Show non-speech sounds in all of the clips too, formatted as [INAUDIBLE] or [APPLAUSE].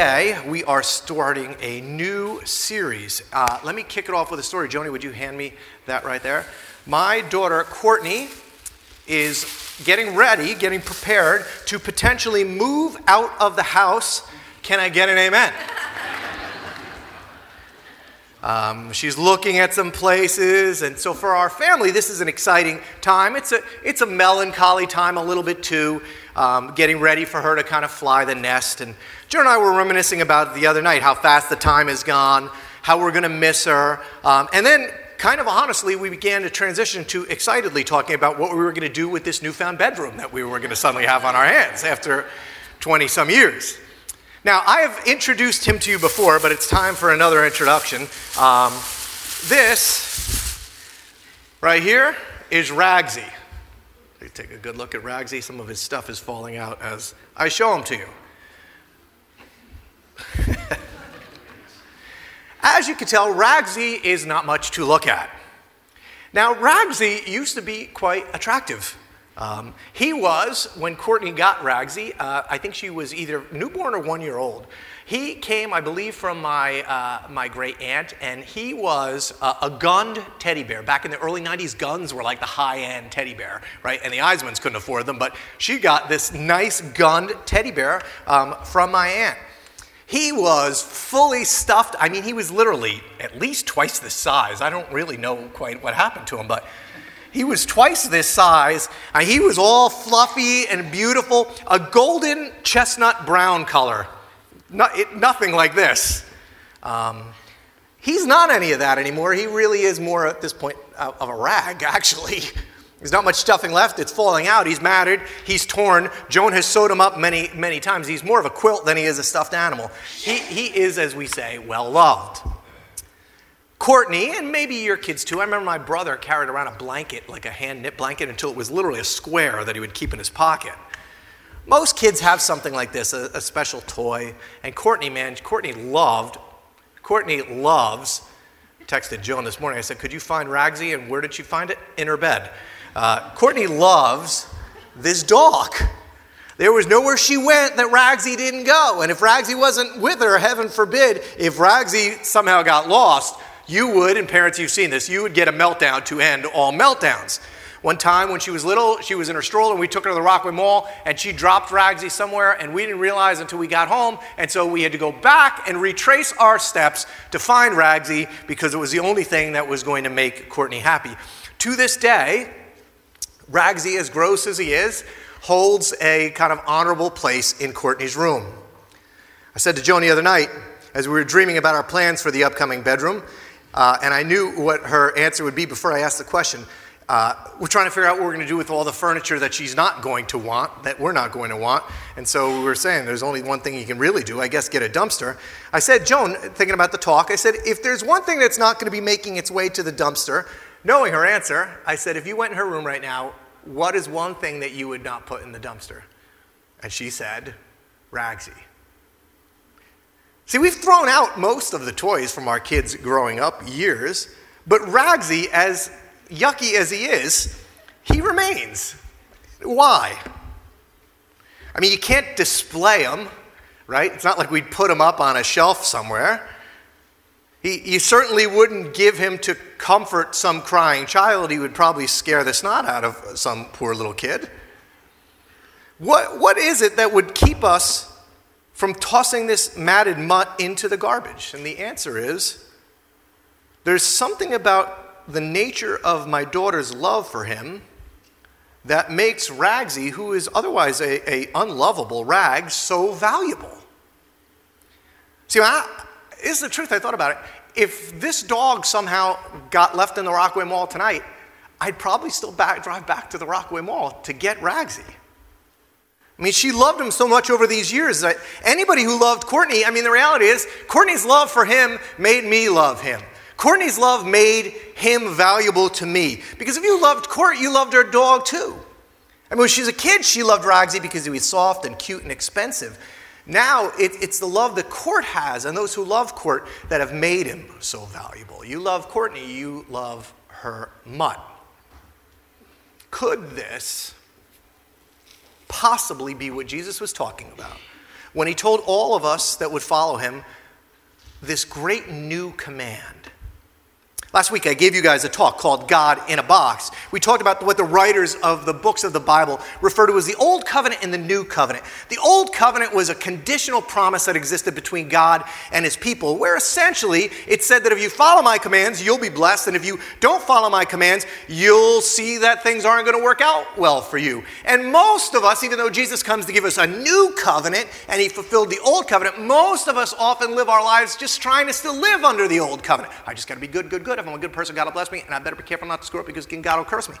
today we are starting a new series. Uh, let me kick it off with a story. Joni, would you hand me that right there? My daughter, Courtney, is getting ready, getting prepared to potentially move out of the house. Can I get an amen? [LAUGHS] Um, she's looking at some places, and so for our family, this is an exciting time. It's a, it's a melancholy time, a little bit too, um, getting ready for her to kind of fly the nest. And Joe and I were reminiscing about the other night how fast the time has gone, how we're going to miss her. Um, and then, kind of honestly, we began to transition to excitedly talking about what we were going to do with this newfound bedroom that we were going to suddenly have on our hands after 20 some years. Now, I have introduced him to you before, but it's time for another introduction. Um, this right here is Ragsy. Take a good look at Ragsy. Some of his stuff is falling out as I show him to you. As you can tell, Ragsy is not much to look at. Now, Ragsy used to be quite attractive. Um, he was, when Courtney got Ragsy, uh, I think she was either newborn or one year old. He came, I believe, from my, uh, my great aunt, and he was uh, a Gund teddy bear. Back in the early 90s, Gunds were like the high end teddy bear, right? And the Eismans couldn't afford them, but she got this nice Gund teddy bear um, from my aunt. He was fully stuffed. I mean, he was literally at least twice the size. I don't really know quite what happened to him, but he was twice this size, and he was all fluffy and beautiful, a golden chestnut brown color. it, nothing like this. Um, he's not any of that anymore. He really is more at this point of a rag, [LAUGHS] actually. There's not much stuffing left. It's falling out. He's matted. He's torn. Joan has sewed him up many, many times. He's more of a quilt than he is a stuffed animal. He, he is, as we say, well loved. Courtney, and maybe your kids too. I remember my brother carried around a blanket, like a hand knit blanket, until it was literally a square that he would keep in his pocket. Most kids have something like this, a, a special toy. And Courtney, man, Courtney loved, Courtney loves, texted Joan this morning. I said, Could you find Ragsy? And where did she find it? In her bed. Uh, Courtney loves this dog. There was nowhere she went that Ragsy didn't go. And if Ragsy wasn't with her, heaven forbid, if Ragsy somehow got lost, you would, and parents, you've seen this, you would get a meltdown to end all meltdowns. One time when she was little, she was in her stroller and we took her to the Rockaway Mall and she dropped Ragsy somewhere and we didn't realize until we got home. And so we had to go back and retrace our steps to find Ragsy because it was the only thing that was going to make Courtney happy. To this day, Ragsy, as gross as he is, holds a kind of honorable place in Courtney's room. I said to Joan the other night, as we were dreaming about our plans for the upcoming bedroom, uh, and I knew what her answer would be before I asked the question. Uh, we're trying to figure out what we're going to do with all the furniture that she's not going to want, that we're not going to want. And so we were saying there's only one thing you can really do, I guess, get a dumpster. I said, Joan, thinking about the talk, I said, if there's one thing that's not going to be making its way to the dumpster, knowing her answer, I said, if you went in her room right now, what is one thing that you would not put in the dumpster? And she said, Ragsy. See, we've thrown out most of the toys from our kids' growing up years, but Ragsy, as yucky as he is, he remains. Why? I mean, you can't display him, right? It's not like we'd put him up on a shelf somewhere. He, you certainly wouldn't give him to comfort some crying child. He would probably scare the snot out of some poor little kid. What, what is it that would keep us from tossing this matted mutt into the garbage? And the answer is there's something about the nature of my daughter's love for him that makes Ragsy, who is otherwise a, a unlovable rag, so valuable. See, I, is the truth. I thought about it. If this dog somehow got left in the Rockaway Mall tonight, I'd probably still back, drive back to the Rockaway Mall to get Ragsy. I mean, she loved him so much over these years that anybody who loved Courtney, I mean, the reality is, Courtney's love for him made me love him. Courtney's love made him valuable to me. Because if you loved Court, you loved her dog too. I mean, when she was a kid, she loved Ragsy because he was soft and cute and expensive. Now, it, it's the love that Court has and those who love Court that have made him so valuable. You love Courtney, you love her mutt. Could this possibly be what Jesus was talking about when he told all of us that would follow him this great new command. Last week, I gave you guys a talk called God in a Box. We talked about what the writers of the books of the Bible refer to as the Old Covenant and the New Covenant. The Old Covenant was a conditional promise that existed between God and his people, where essentially it said that if you follow my commands, you'll be blessed, and if you don't follow my commands, you'll see that things aren't going to work out well for you. And most of us, even though Jesus comes to give us a new covenant and he fulfilled the Old Covenant, most of us often live our lives just trying to still live under the Old Covenant. I just got to be good, good, good if I'm a good person, God will bless me, and I better be careful not to screw up because God will curse me.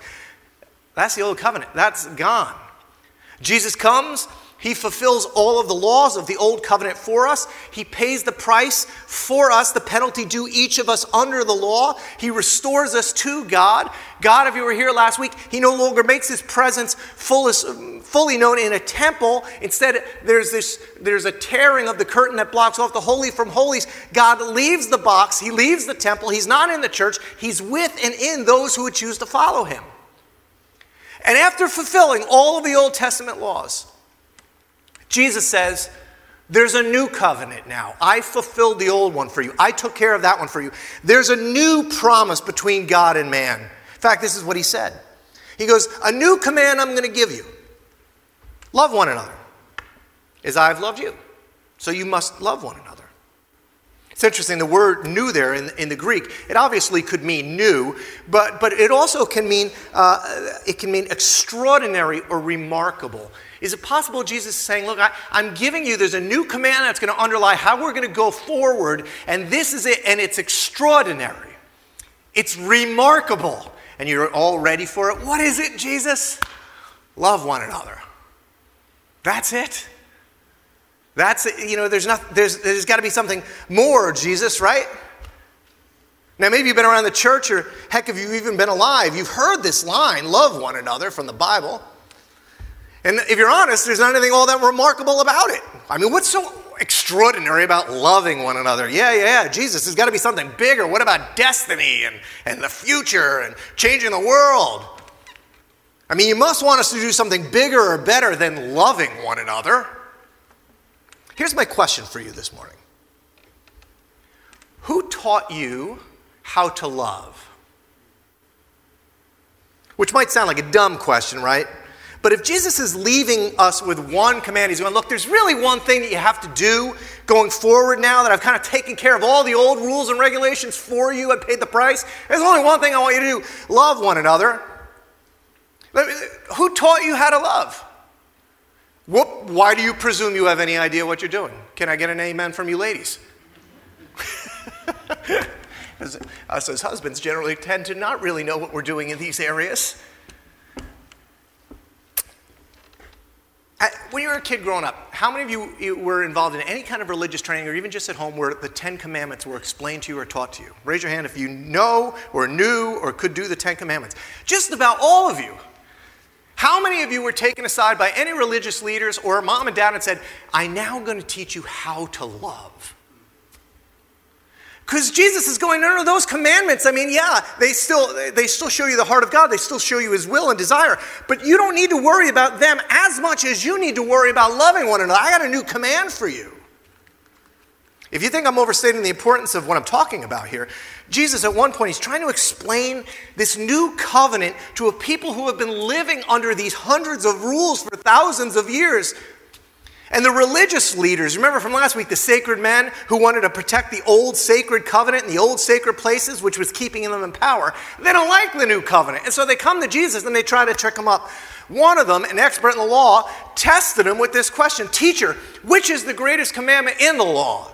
That's the old covenant. That's gone. Jesus comes, he fulfills all of the laws of the old covenant for us. He pays the price for us, the penalty due each of us under the law. He restores us to God. God, if you were here last week, he no longer makes his presence fully known in a temple. Instead, there's this there's a tearing of the curtain that blocks off the holy from holies. God leaves the box, he leaves the temple. He's not in the church. He's with and in those who would choose to follow him. And after fulfilling all of the Old Testament laws, Jesus says, There's a new covenant now. I fulfilled the old one for you. I took care of that one for you. There's a new promise between God and man. In fact, this is what he said. He goes, A new command I'm going to give you love one another as I've loved you. So you must love one another. It's interesting, the word new there in, in the Greek, it obviously could mean new, but, but it also can mean, uh, it can mean extraordinary or remarkable. Is it possible Jesus is saying, Look, I, am giving you, there's a new command that's going to underlie how we're going to go forward, and this is it, and it's extraordinary. It's remarkable. And you're all ready for it. What is it, Jesus? Love one another. That's it. That's. You know, there's, not, there's, there's got to be something more, Jesus, right? Now, maybe you've been around the church, or heck, if you've even been alive, you've heard this line, love one another, from the Bible. And if you're honest, there's not anything all that remarkable about it. I mean, what's so extraordinary about loving one another? Yeah, yeah, yeah. Jesus, there's got to be something bigger. What about destiny and, and the future and changing the world? I mean, you must want us to do something bigger or better than loving one another. Here's my question for you this morning Who taught you how to love? Which might sound like a dumb question, right? But if Jesus is leaving us with one command, he's going, look, there's really one thing that you have to do going forward now that I've kind of taken care of all the old rules and regulations for you. I paid the price. There's only one thing I want you to do love one another. Who taught you how to love? Why do you presume you have any idea what you're doing? Can I get an amen from you ladies? [LAUGHS] Us as husbands generally tend to not really know what we're doing in these areas. When you were a kid growing up, how many of you were involved in any kind of religious training or even just at home where the Ten Commandments were explained to you or taught to you? Raise your hand if you know or knew or could do the Ten Commandments. Just about all of you. How many of you were taken aside by any religious leaders or mom and dad and said, I'm now going to teach you how to love? Because Jesus is going, no, no, those commandments, I mean, yeah, they still, they still show you the heart of God. They still show you his will and desire. But you don't need to worry about them as much as you need to worry about loving one another. I got a new command for you. If you think I'm overstating the importance of what I'm talking about here, Jesus at one point, he's trying to explain this new covenant to a people who have been living under these hundreds of rules for thousands of years and the religious leaders, remember from last week, the sacred men who wanted to protect the old sacred covenant and the old sacred places, which was keeping them in power, they don't like the new covenant. And so they come to Jesus and they try to trick him up. One of them, an expert in the law, tested him with this question Teacher, which is the greatest commandment in the law?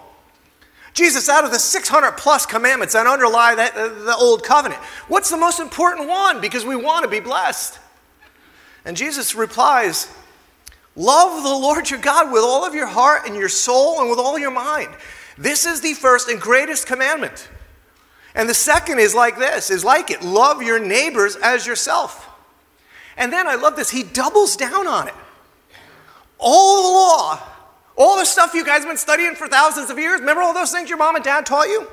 Jesus, out of the 600 plus commandments that underlie that, uh, the old covenant, what's the most important one? Because we want to be blessed. And Jesus replies, Love the Lord your God with all of your heart and your soul and with all your mind. This is the first and greatest commandment. And the second is like this, is like it. Love your neighbors as yourself. And then I love this, he doubles down on it. All the law, all the stuff you guys have been studying for thousands of years, remember all those things your mom and dad taught you?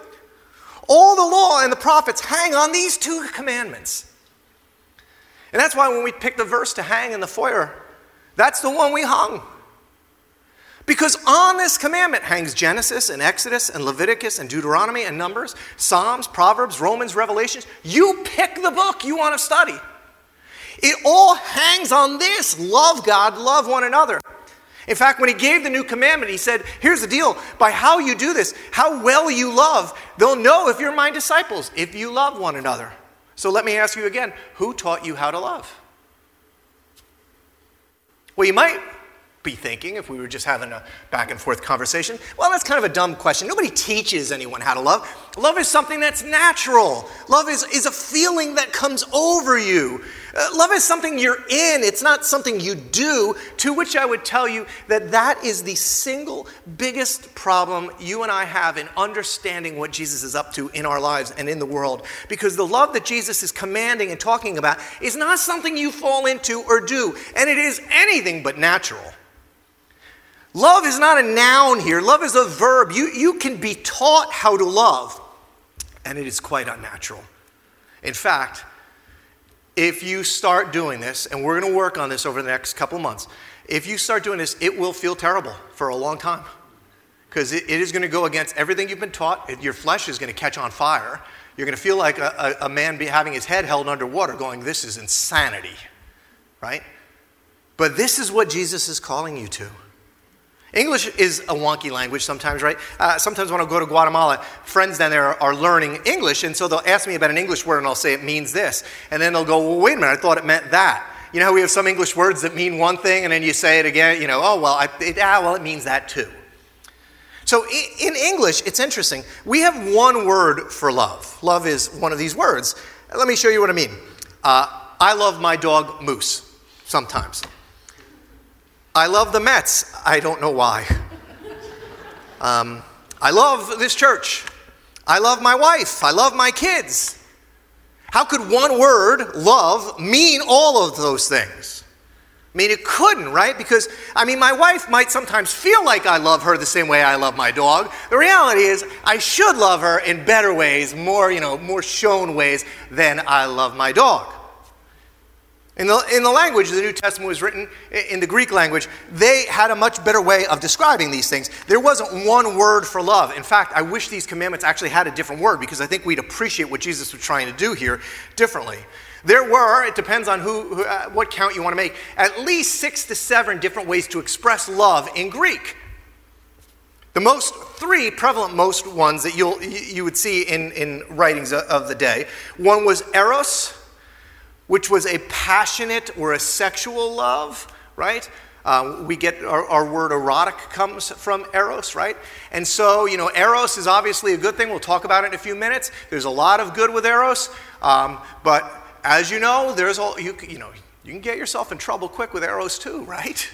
All the law and the prophets hang on these two commandments. And that's why when we picked the verse to hang in the foyer, that's the one we hung. Because on this commandment hangs Genesis and Exodus and Leviticus and Deuteronomy and Numbers, Psalms, Proverbs, Romans, Revelations. You pick the book you want to study. It all hangs on this love God, love one another. In fact, when he gave the new commandment, he said, Here's the deal. By how you do this, how well you love, they'll know if you're my disciples, if you love one another. So let me ask you again who taught you how to love? Well, you might be thinking if we were just having a back and forth conversation? Well, that's kind of a dumb question. Nobody teaches anyone how to love. Love is something that's natural, love is, is a feeling that comes over you. Uh, love is something you're in, it's not something you do. To which I would tell you that that is the single biggest problem you and I have in understanding what Jesus is up to in our lives and in the world. Because the love that Jesus is commanding and talking about is not something you fall into or do, and it is anything but natural. Love is not a noun here, love is a verb. You, you can be taught how to love, and it is quite unnatural. In fact, if you start doing this, and we're going to work on this over the next couple months, if you start doing this, it will feel terrible for a long time because it, it is going to go against everything you've been taught. Your flesh is going to catch on fire. You're going to feel like a, a, a man having his head held underwater, going, This is insanity, right? But this is what Jesus is calling you to. English is a wonky language sometimes, right? Uh, sometimes when I go to Guatemala, friends down there are, are, learning English, and so they'll ask me about an English word, and I'll say it means this. And then they'll go, well, wait a minute, I thought it meant that. You know how we have some English words that mean one thing, and then you say it again, you know, oh, well, I, it, ah, well, it means that too. So in English, it's interesting. We have one word for love. Love is one of these words. Let me show you what I mean. Uh, I love my dog Moose sometimes. I love the Mets. I don't know why. Um, I love this church. I love my wife. I love my kids. How could one word, love, mean all of those things? I mean, it couldn't, right? Because, I mean, my wife might sometimes feel like I love her the same way I love my dog. The reality is, I should love her in better ways, more, you know, more shown ways than I love my dog. In the, in the language, the New Testament was written in the Greek language, they had a much better way of describing these things. There wasn't one word for love. In fact, I wish these commandments actually had a different word because I think we'd appreciate what Jesus was trying to do here differently. There were, it depends on who, who uh, what count you want to make, at least six to seven different ways to express love in Greek. The most three prevalent most ones that you'll, you would see in, in writings of the day. One was eros, which was a passionate or a sexual love, right? Uh, we get our, our, word erotic comes from eros, right? And so, you know, eros is obviously a good thing. We'll talk about it in a few minutes. There's a lot of good with eros, um, but as you know, there's all you you know you can get yourself in trouble quick with eros too, [LAUGHS] right?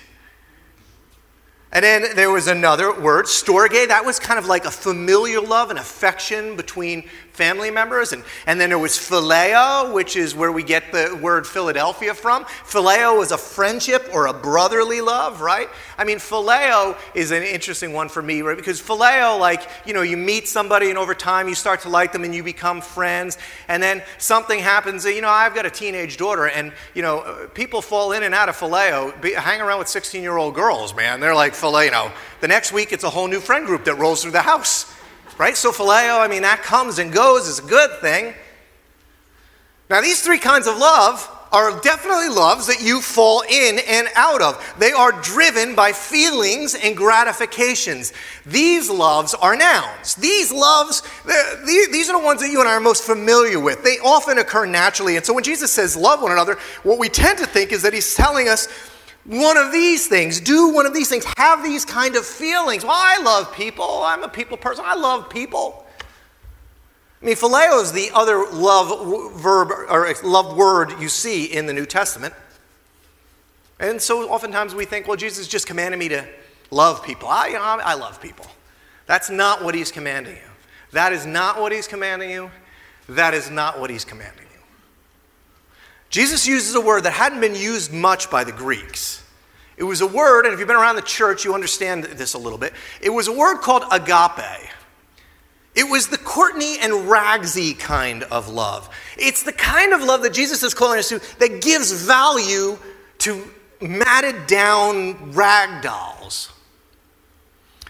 And then there was another word, storge. That was kind of like a familial love, an affection between family members. And, and then there was phileo, which is where we get the word Philadelphia from. Phileo was a friendship or a brotherly love, right? I mean, phileo is an interesting one for me, right? Because phileo, like, you know, you meet somebody and over time you start to like them and you become friends. And then something happens. You know, I've got a teenage daughter and, you know, people fall in and out of phileo, be, hang around with 16 year old girls, man. They're like phileo. The next week it's a whole new friend group that rolls through the house right? So phileo, I mean, that comes and goes is a good thing. Now, these three kinds of love are definitely loves that you fall in and out of. They are driven by feelings and gratifications. These loves are nouns. These loves, these are the ones that you and I are most familiar with. They often occur naturally. And so when Jesus says love one another, what we tend to think is that he's telling us one of these things, do one of these things, have these kind of feelings. Well, I love people. I'm a people person. I love people. I mean, phileo is the other love verb or love word you see in the New Testament. And so oftentimes we think, well, Jesus just commanded me to love people. I, I love people. That's not what he's commanding you. That is not what he's commanding you. That is not what he's commanding. Jesus uses a word that hadn't been used much by the Greeks. It was a word, and if you've been around the church, you understand this a little bit. It was a word called agape. It was the Courtney and Ragsy kind of love. It's the kind of love that Jesus is calling us to that gives value to matted down rag dolls.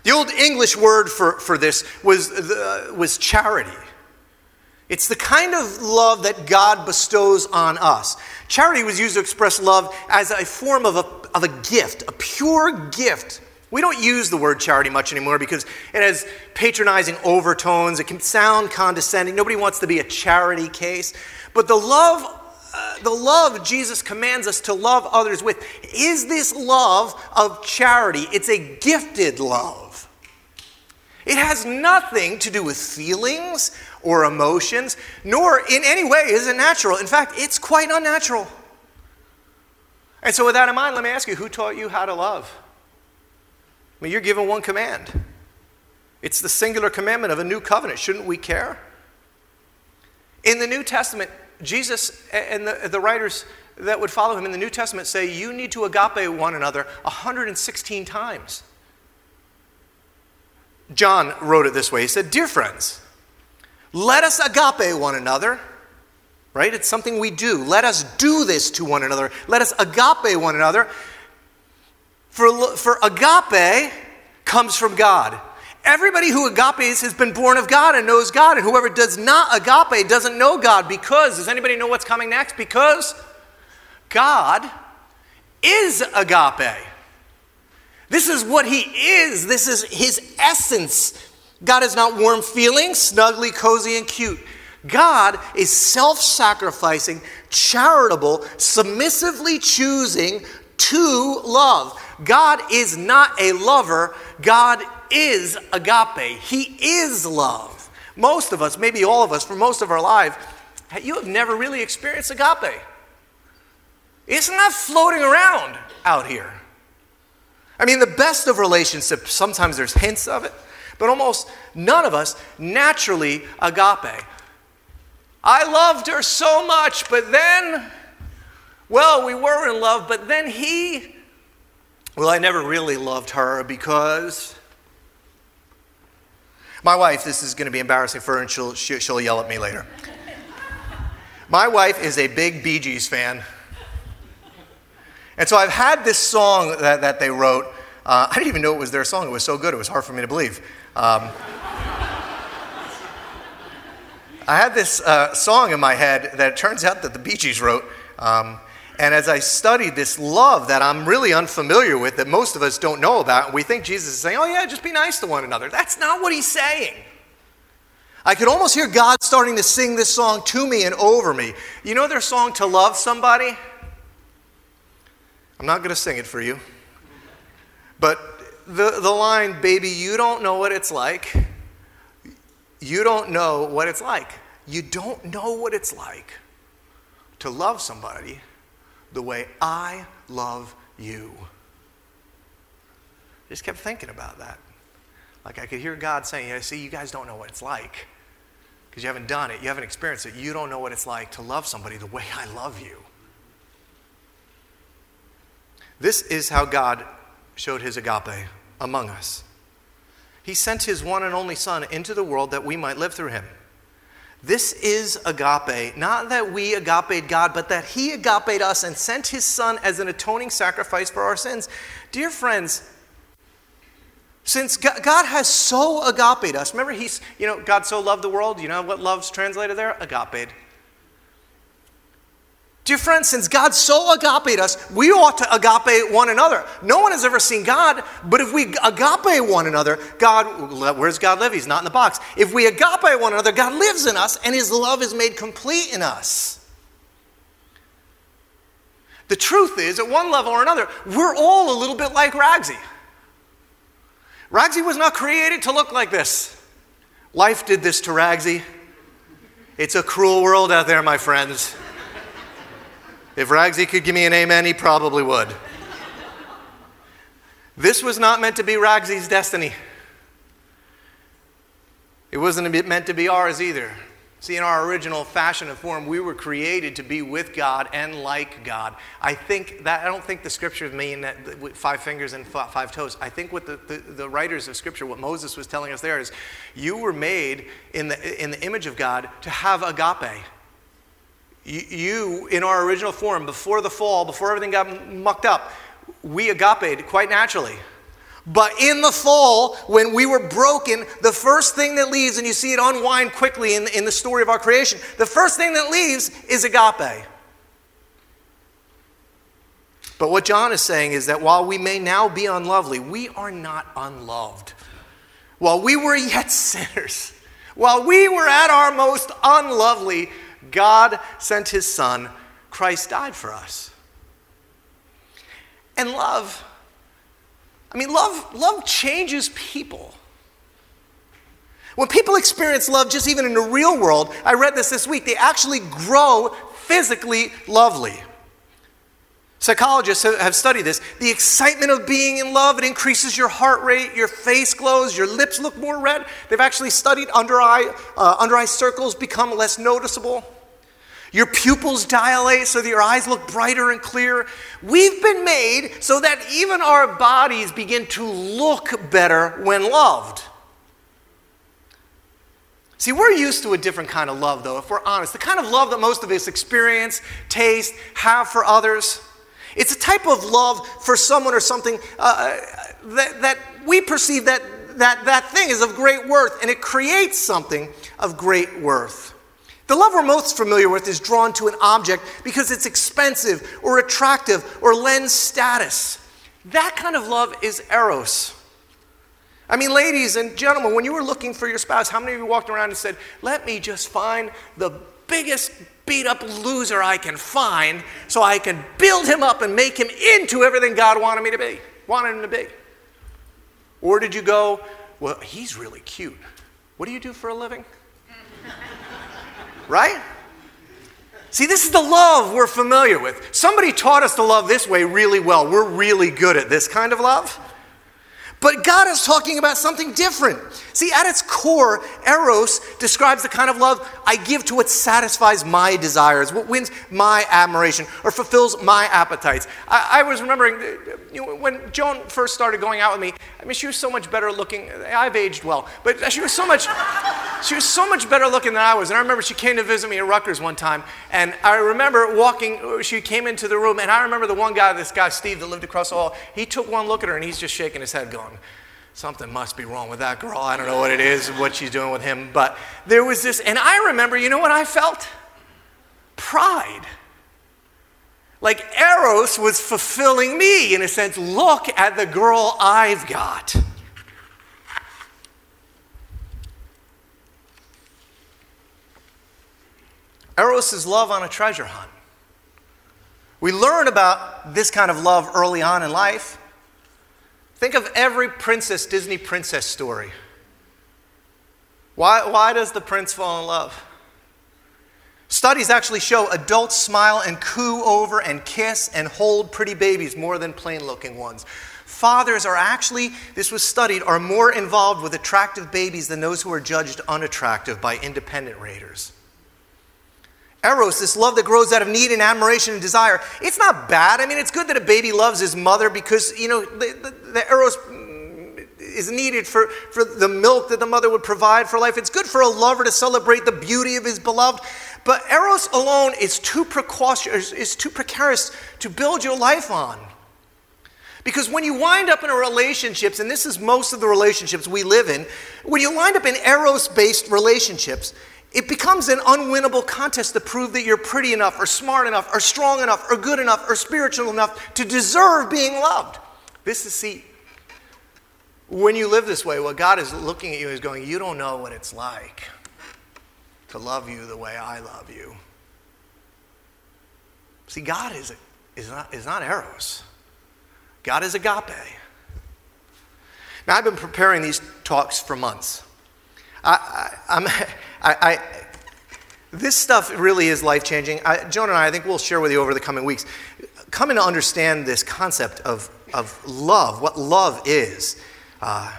The old English word for, for this was, uh, was charity. It's the kind of love that God bestows on us. Charity was used to express love as a form of a, of a gift, a pure gift. We don't use the word charity much anymore because it has patronizing overtones. It can sound condescending. Nobody wants to be a charity case. But the love, uh, the love Jesus commands us to love others with is this love of charity. It's a gifted love. It has nothing to do with feelings or emotions, nor in any way is it natural. In fact, it's quite unnatural. And so, with that in mind, let me ask you who taught you how to love? I mean, you're given one command. It's the singular commandment of a new covenant. Shouldn't we care? In the New Testament, Jesus and the, the writers that would follow him in the New Testament say you need to agape one another 116 times. John wrote it this way He said, Dear friends, let us agape one another. Right? It's something we do. Let us do this to one another. Let us agape one another. For, for agape comes from God. Everybody who agapes has been born of God and knows God, and whoever does not agape doesn't know God because, does anybody know what's coming next? Because God is agape. This is what He is, this is His essence. God is not warm feeling, snugly, cozy, and cute. God is self sacrificing, charitable, submissively choosing to love. God is not a lover, God is agape. He is love. Most of us, maybe all of us, for most of our life, you have never really experienced agape. It's not floating around out here. I mean, the best of relationships, sometimes there's hints of it, but almost none of us naturally agape. I loved her so much, but then, well, we were in love, but then he, well, I never really loved her because. My wife, this is going to be embarrassing for her, and she'll, she'll yell at me later. My wife is a big Bee Gees fan. And so I've had this song that, that they wrote. Uh, I didn't even know it was their song. It was so good, it was hard for me to believe. Um, I had this uh, song in my head that it turns out that the Bee Gees wrote. Um, and as I studied this love that I'm really unfamiliar with, that most of us don't know about, we think Jesus is saying, oh, yeah, just be nice to one another. That's not what he's saying. I could almost hear God starting to sing this song to me and over me. You know their song, To Love Somebody? I'm not going to sing it for you. But the, the line, baby, you don't know what it's like. You don't know what it's like. You don't know what it's like to love somebody the way I love you. I just kept thinking about that. Like I could hear God saying, yeah, see, you guys don't know what it's like because you haven't done it, you haven't experienced it. You don't know what it's like to love somebody the way I love you. This is how God showed his agape among us. He sent his one and only Son into the world that we might live through him. This is agape, not that we agape God, but that He agape us and sent His Son as an atoning sacrifice for our sins. Dear friends, since God has so agape us, remember He's, you know, God so loved the world, you know what love's translated there? Agape. Dear friends, since God so agape us, we ought to agape one another. No one has ever seen God, but if we agape one another, God, where's God live? He's not in the box. If we agape one another, God lives in us and his love is made complete in us. The truth is, at one level or another, we're all a little bit like Ragsy. Ragsy was not created to look like this. Life did this to Ragsy. It's a cruel world out there, my friends. If Ragsy could give me an amen, he probably would. this was not meant to be Ragsy's destiny. It wasn't meant to be ours either. See, in our original fashion and form, we were created to be with God and like God. I think that, I don't think the scriptures mean that with five fingers and five toes. I think what the, the, the, writers of scripture, what Moses was telling us there is you were made in the, in the image of God to have agape, you, in our original form, before the fall, before everything got mucked up, we agape quite naturally. But in the fall, when we were broken, the first thing that leaves, and you see it unwind quickly in, in the story of our creation, the first thing that leaves is agape. But what John is saying is that while we may now be unlovely, we are not unloved. While we were yet [LAUGHS] sinners, while we were at our most unlovely, God sent his son. Christ died for us. And love, I mean, love, love changes people. When people experience love, just even in the real world, I read this this week, they actually grow physically lovely. Psychologists have studied this. The excitement of being in love, it increases your heart rate, your face glows, your lips look more red. They've actually studied under eye, uh, under eye circles become less noticeable. Your pupils dilate so that your eyes look brighter and clearer. We've been made so that even our bodies begin to look better when loved. See, we're used to a different kind of love, though, if we're honest. The kind of love that most of us experience, taste, have for others. It's a type of love for someone or something uh, that, that we perceive that, that that thing is of great worth, and it creates something of great worth. The love we're most familiar with is drawn to an object because it's expensive or attractive or lends status. That kind of love is eros. I mean, ladies and gentlemen, when you were looking for your spouse, how many of you walked around and said, Let me just find the biggest beat up loser I can find so I can build him up and make him into everything God wanted me to be, wanted him to be? Or did you go, Well, he's really cute. What do you do for a living? Right? See, this is the love we're familiar with. Somebody taught us to love this way really well. We're really good at this kind of love. But God is talking about something different. See, at its core, Eros describes the kind of love I give to what satisfies my desires, what wins my admiration, or fulfills my appetites. I, I was remembering uh, you know, when Joan first started going out with me, I mean, she was so much better looking. I've aged well, but she was so much, [LAUGHS] she was so much better looking than I was. And I remember she came to visit me at Rutgers one time, and I remember walking, uh, she came into the room, and I remember the one guy, this guy, Steve, that lived across the hall, he took one look at her, and he's just shaking his head going, something must be wrong with that girl. I don't know what it is, what she's doing with him. But there was this, and I remember, you know what I felt? Pride. Like Eros was fulfilling me in a sense. Look at the girl I've got. Eros is love on a treasure hunt. We learn about this kind of love early on in life. Think of every princess, Disney princess story. Why, why does the prince fall in love? Studies actually show adults smile and coo over and kiss and hold pretty babies more than plain looking ones. Fathers are actually, this was studied, are more involved with attractive babies than those who are judged unattractive by independent raters. Eros, this love that grows out of need and admiration and desire, it's not bad. I mean, it's good that a baby loves his mother because, you know, the, the, the Eros mm, is needed for, for the milk that the mother would provide for life. It's good for a lover to celebrate the beauty of his beloved. But Eros alone is too precocious, is too precarious to build your life on. Because when you wind up in a relationships, and this is most of the relationships we live in, when you wind up in Eros based relationships, it becomes an unwinnable contest to prove that you're pretty enough, or smart enough, or strong enough, or good enough, or spiritual enough to deserve being loved. This is, see, when you live this way, what God is looking at you is going, You don't know what it's like to love you the way I love you. See, God is, is, not, is not Eros, God is agape. Now, I've been preparing these talks for months. I, [LAUGHS] I, I, this stuff really is life changing. Joan and I, I think we'll share with you over the coming weeks, coming to understand this concept of, of love, what love is. Uh,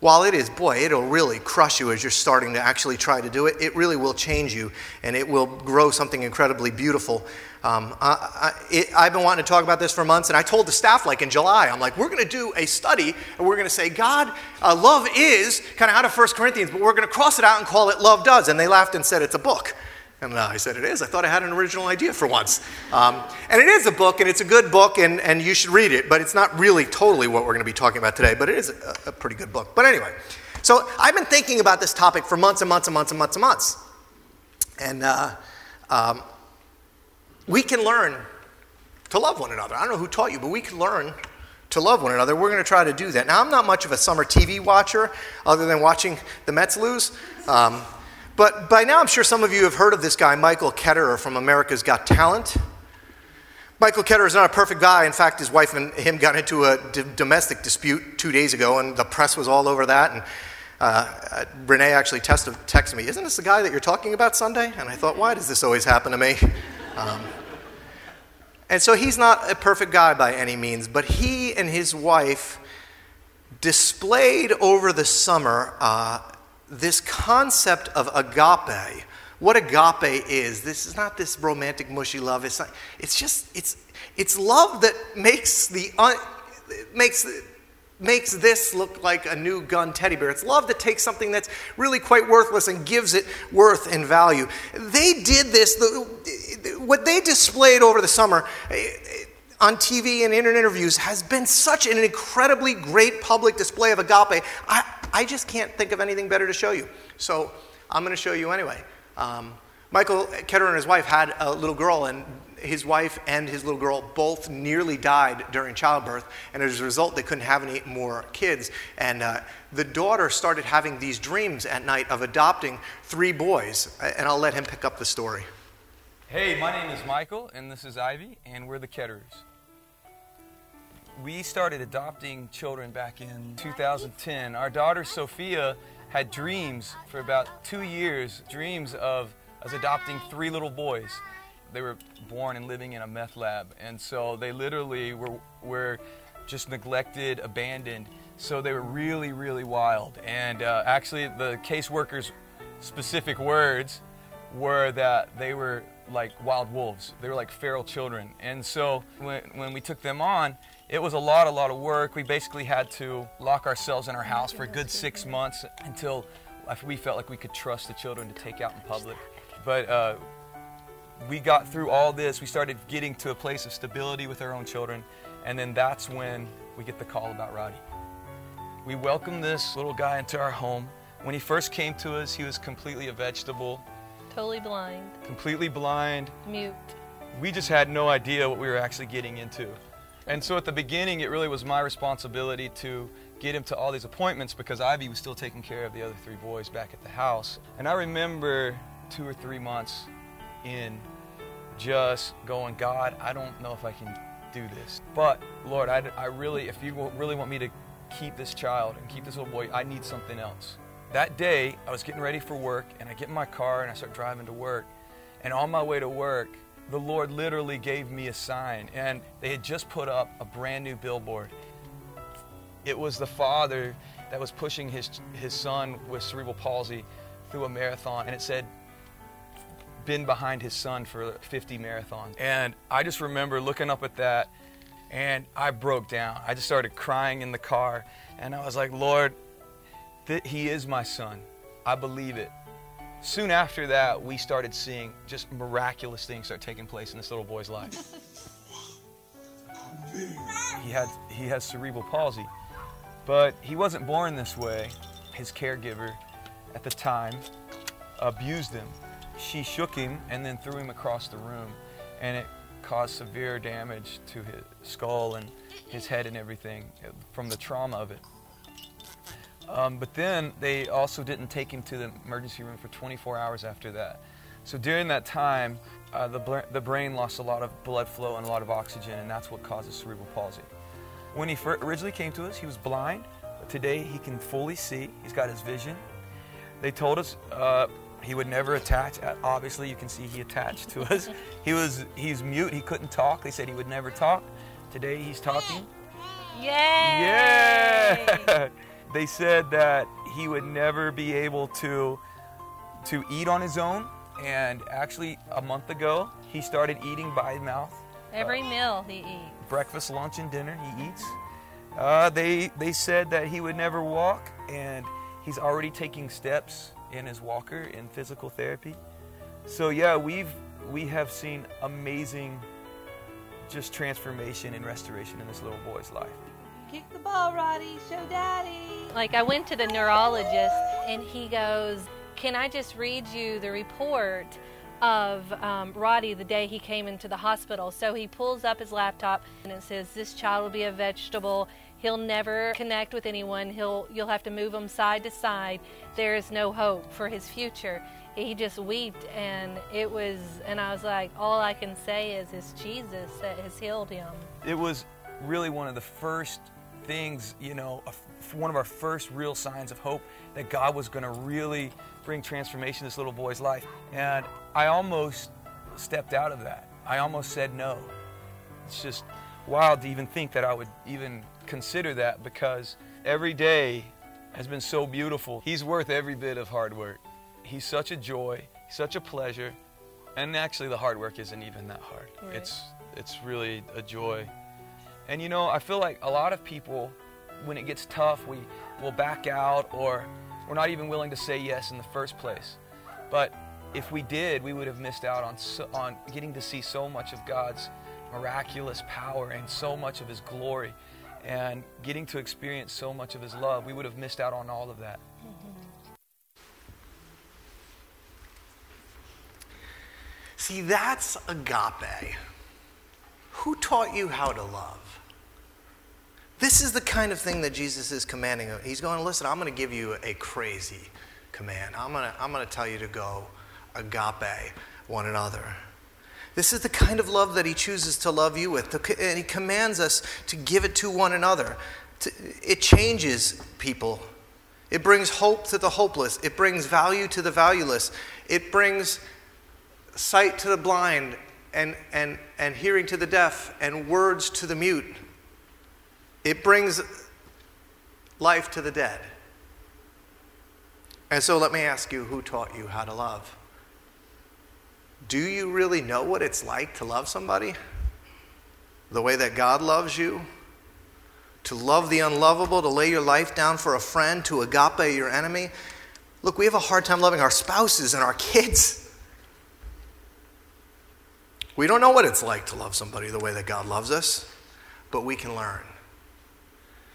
while it is, boy, it'll really crush you as you're starting to actually try to do it, it really will change you and it will grow something incredibly beautiful. Um, I, have been wanting to talk about this for months, and I told the staff, like in July, I'm like, we're going to do a study, and we're going to say, God, uh, love is kind of out of 1 Corinthians, but we're going to cross it out and call it love does. And they laughed and said, it's a book. And uh, I said, It is. I thought I had an original idea for once. Um, and it is a book, and it's a good book, and, and you should read it, but it's not really totally what we're going to be talking about today, but it is a, a pretty good book. But anyway, so I've been thinking about this topic for months and months and months and months and months. And uh, um, we can learn to love one another. I don't know who taught you, but we can learn to love one another. We're going to try to do that. Now, I'm not much of a summer TV watcher other than watching the Mets lose. Um, but by now, I'm sure some of you have heard of this guy, Michael Ketterer from America's Got Talent. Michael Ketterer is not a perfect guy. In fact, his wife and him got into a domestic dispute two days ago, and the press was all over that. And uh, uh, Renee actually texted me, Isn't this the guy that you're talking about Sunday? And I thought, Why does this always happen to me? Um, and so he's not a perfect guy by any means, but he and his wife displayed over the summer uh, this concept of agape. What agape is, this is not this romantic, mushy love. It's, not, it's just, it's, it's love that makes, the, un, makes, makes this look like a new Gund teddy bear. It's love that takes something that's really quite worthless and gives it worth and value. They did this, the, what they displayed over the summer eh, on TV and in interviews has been such an incredibly great public display of agape. I, I just can't think of anything better to show you. So I'm going to show you anyway. Um, Michael Ketterer and his wife had a little girl, and his wife and his little girl both nearly died during childbirth, and as a result, they couldn't have any more kids. And uh, the daughter started having these dreams at night of adopting three boys, and I'll let him pick up the story. Hey, my name is Michael, and this is Ivy, and we're the Ketterers. We started adopting children back in 2010. Our daughter Sophia had dreams for about two years, dreams of us adopting three little boys. They were born and living in a meth lab, and so they literally were, were just neglected, abandoned. So they were really, really wild. And uh, actually, the caseworker's specific words were that they were like wild wolves. They were like feral children. And so when, when we took them on, it was a lot, a lot of work. We basically had to lock ourselves in our house for a good six months until we felt like we could trust the children to take out in public. But uh, we got through all this. We started getting to a place of stability with our own children. And then that's when we get the call about Roddy. We welcomed this little guy into our home. When he first came to us, he was completely a vegetable. Totally blind. Completely blind. Mute. We just had no idea what we were actually getting into. And so at the beginning, it really was my responsibility to get him to all these appointments because Ivy was still taking care of the other three boys back at the house. And I remember two or three months in just going, God, I don't know if I can do this. But Lord, I, I really, if you really want me to keep this child and keep this little boy, I need something else. That day, I was getting ready for work and I get in my car and I start driving to work. And on my way to work, the Lord literally gave me a sign. And they had just put up a brand new billboard. It was the father that was pushing his, his son with cerebral palsy through a marathon. And it said, been behind his son for 50 marathons. And I just remember looking up at that and I broke down. I just started crying in the car. And I was like, Lord, th- he is my son. I believe it. Soon after that, we started seeing just miraculous things start taking place in this little boy's life. he had he has cerebral palsy, but he wasn't born this way. His caregiver at the time abused him. She shook him and then threw him across the room, and it caused severe damage to his skull and his head and everything from the trauma of it. Um, but then they also didn't take him to the emergency room for 24 hours after that. So during that time, uh, the, bl- the brain lost a lot of blood flow and a lot of oxygen, and that's what causes cerebral palsy. When he originally came to us, he was blind, but today he can fully see. He's got his vision. They told us uh, he would never attach. Obviously, you can see he attached to us. [LAUGHS] he was he's mute. He couldn't talk. They said he would never talk. Today he's talking. Yay! Yeah. [LAUGHS] they said that he would never be able to to eat on his own. And actually a month ago he started eating by mouth. Every uh, meal he eats. Breakfast lunch and dinner he eats. Uh, they they said that he would never walk and he's already taking steps in his walker in physical therapy. So yeah, we've we have seen amazing just transformation and restoration in this little boy's life. Kick the ball, Roddy. Show daddy. Like I went to the neurologist and he goes, "Can I just read you the report of um, Roddy the day he came into the hospital?" So he pulls up his laptop and it says, "This child will be a vegetable. He'll never connect with anyone. He'll you'll have to move him side to side. There is no hope for his future." He just wept and it was and I was like, all I can say is it's Jesus that has healed him. It was really one of the first things, you know, one of our first real signs of hope that God was going to really bring transformation to this little boy's life. And I almost stepped out of that. I almost said no. It's just wild to even think that I would even consider that because every day has been so beautiful. He's worth every bit of hard work. He's such a joy, such a pleasure, and actually the hard work isn't even that hard. Right. It's it's really a joy. And you know, I feel like a lot of people when it gets tough, we will back out or we're not even willing to say yes in the first place. But if we did, we would have missed out on so, on getting to see so much of God's miraculous power and so much of his glory and getting to experience so much of his love. We would have missed out on all of that. See, that's agape. Who taught you how to love? This is the kind of thing that Jesus is commanding. He's going, listen, I'm going to give you a crazy command. I'm going to, I'm going to tell you to go agape one another. This is the kind of love that he chooses to love you with. And he commands us to give it to one another. It changes people. It brings hope to the hopeless. It brings value to the valueless. It brings sight to the blind and, and, and hearing to the deaf and words to the mute. It brings life to the dead. And so let me ask you who taught you how to love? Do you really know what it's like to love somebody? The way that God loves you? To love the unlovable, to lay your life down for a friend, to agape your enemy? Look, we have a hard time loving our spouses and our kids. We don't know what it's like to love somebody the way that God loves us, but we can learn.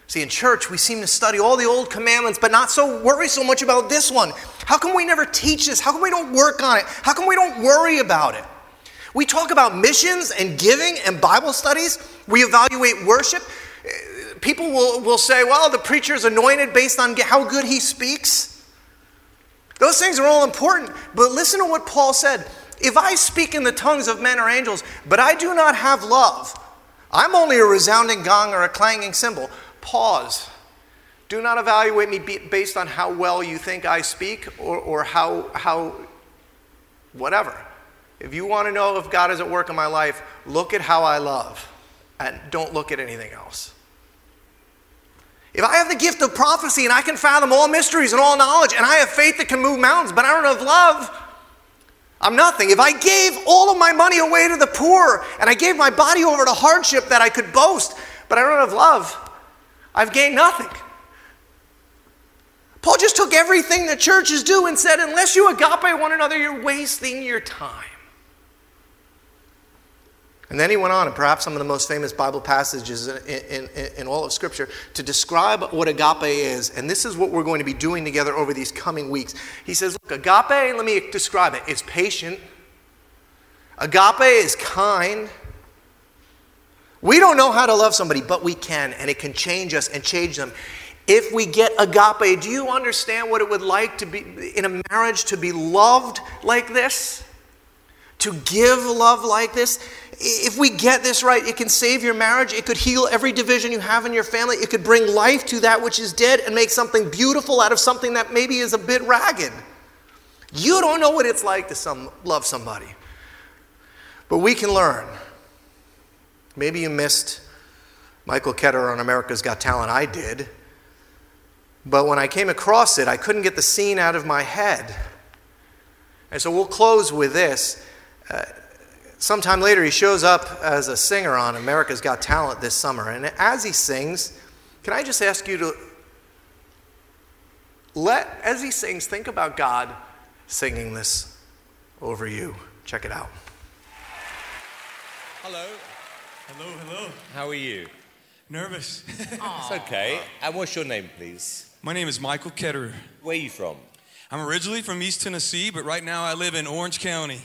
See, in church, we seem to study all the old commandments, but not so worry so much about this one. How come we never teach this? How come we don't work on it? How come we don't worry about it? We talk about missions and giving and Bible studies. We evaluate worship. People will, will say, well, the preacher is anointed based on how good he speaks. Those things are all important, but listen to what Paul said. If I speak in the tongues of men or angels, but I do not have love, I'm only a resounding gong or a clanging cymbal. Pause. Do not evaluate me based on how well you think I speak or, or how, how, whatever. If you want to know if God is at work in my life, look at how I love and don't look at anything else. If I have the gift of prophecy and I can fathom all mysteries and all knowledge and I have faith that can move mountains, but I don't have love, I'm nothing. If I gave all of my money away to the poor and I gave my body over to hardship that I could boast, but I don't have love, I've gained nothing. Paul just took everything the churches do and said, unless you agape one another, you're wasting your time. And then he went on, and perhaps some of the most famous Bible passages in, in, in, all of Scripture, to describe what agape is. And this is what we're going to be doing together over these coming weeks. He says, Look, agape, let me describe it. It's patient, agape is kind. We don't know how to love somebody, but we can, and it can change us and change them. If we get agape, do you understand what it would like to be in a marriage to be loved like this? To give love like this? If we get this right, it can save your marriage. It could heal every division you have in your family. It could bring life to that which is dead and make something beautiful out of something that maybe is a bit ragged. You don't know what it's like to some, love somebody. But we can learn. Maybe you missed Michael Ketter on America's Got Talent. I did. But when I came across it, I couldn't get the scene out of my head. And so we'll close with this. Uh, sometime later, he shows up as a singer on America's Got Talent this summer. And as he sings, can I just ask you to let, as he sings, think about God singing this over you. Check it out. Hello. Hello, hello. How are you? Nervous. [LAUGHS] It's okay. And what's your name, please? My name is Michael Ketterer. Where are you from? I'm originally from East Tennessee, but right now I live in Orange County.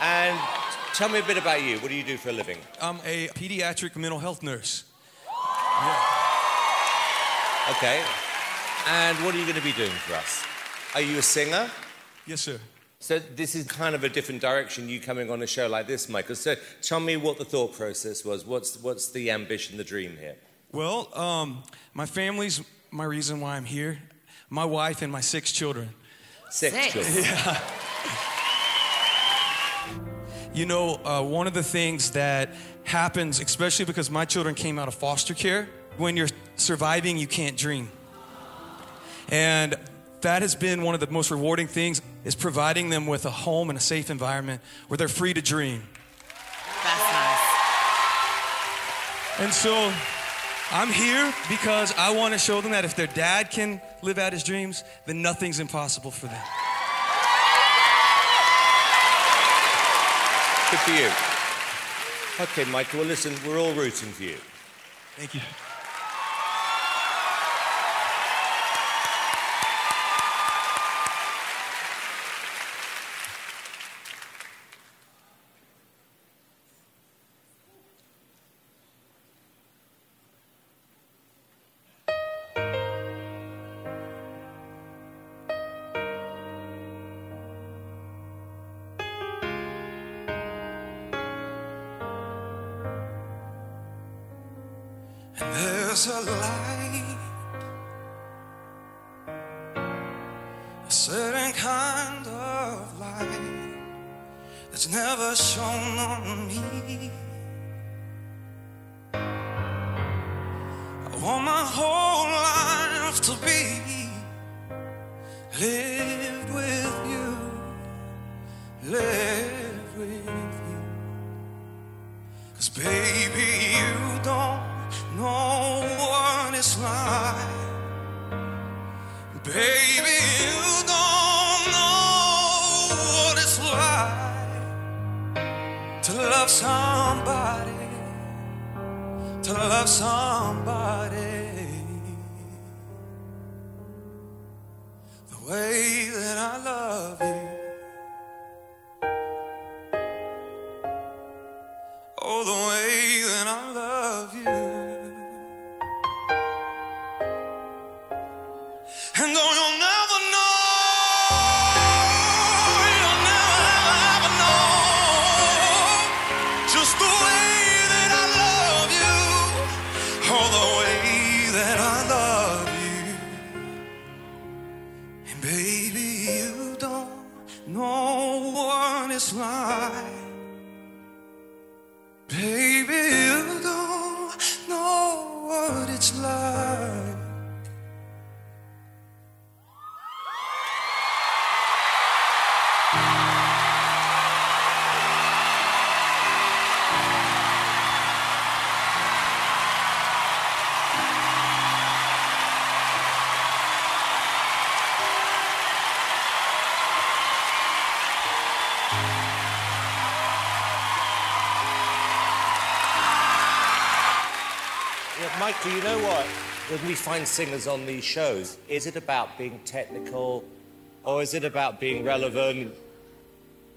And tell me a bit about you. What do you do for a living? I'm a pediatric mental health nurse. Okay. And what are you going to be doing for us? Are you a singer? Yes, sir. So this is kind of a different direction. You coming on a show like this, Michael. So tell me what the thought process was. What's what's the ambition, the dream here? Well, um, my family's my reason why I'm here. My wife and my six children. Six, Six. children. You know, uh, one of the things that happens, especially because my children came out of foster care, when you're surviving, you can't dream. And that has been one of the most rewarding things is providing them with a home and a safe environment where they're free to dream. That's nice. And so I'm here because I want to show them that if their dad can live out his dreams, then nothing's impossible for them. Good for you. Okay, Michael. Well, listen, we're all rooting for you. Thank you. Baby, you don't know what it's like. Baby, you don't know what it's like to love somebody, to love somebody Michael, you know what? When we find singers on these shows, is it about being technical or is it about being relevant?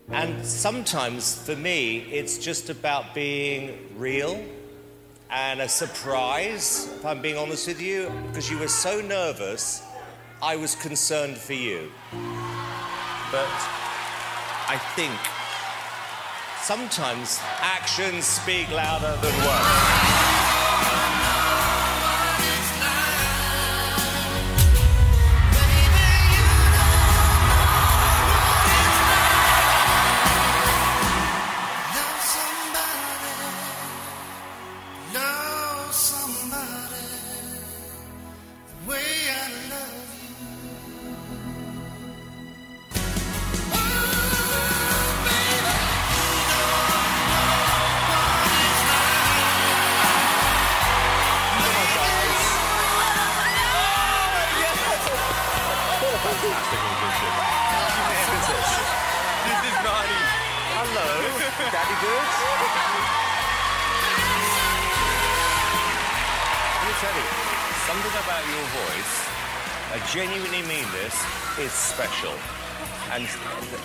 And sometimes, for me, it's just about being real and a surprise, if I'm being honest with you, because you were so nervous, I was concerned for you. But I think sometimes actions speak louder than words. Daddy good? Let me tell you, something about your voice, I genuinely mean this, is special. And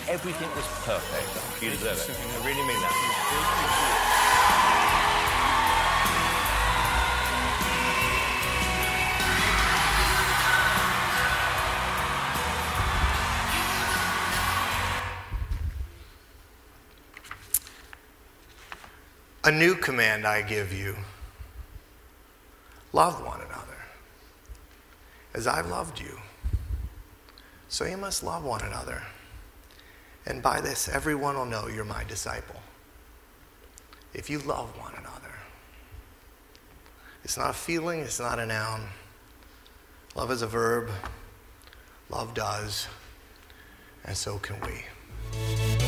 everything was perfect. You deserve it. I really mean that. A new command I give you love one another as I've loved you. So you must love one another. And by this, everyone will know you're my disciple. If you love one another, it's not a feeling, it's not a noun. Love is a verb, love does, and so can we.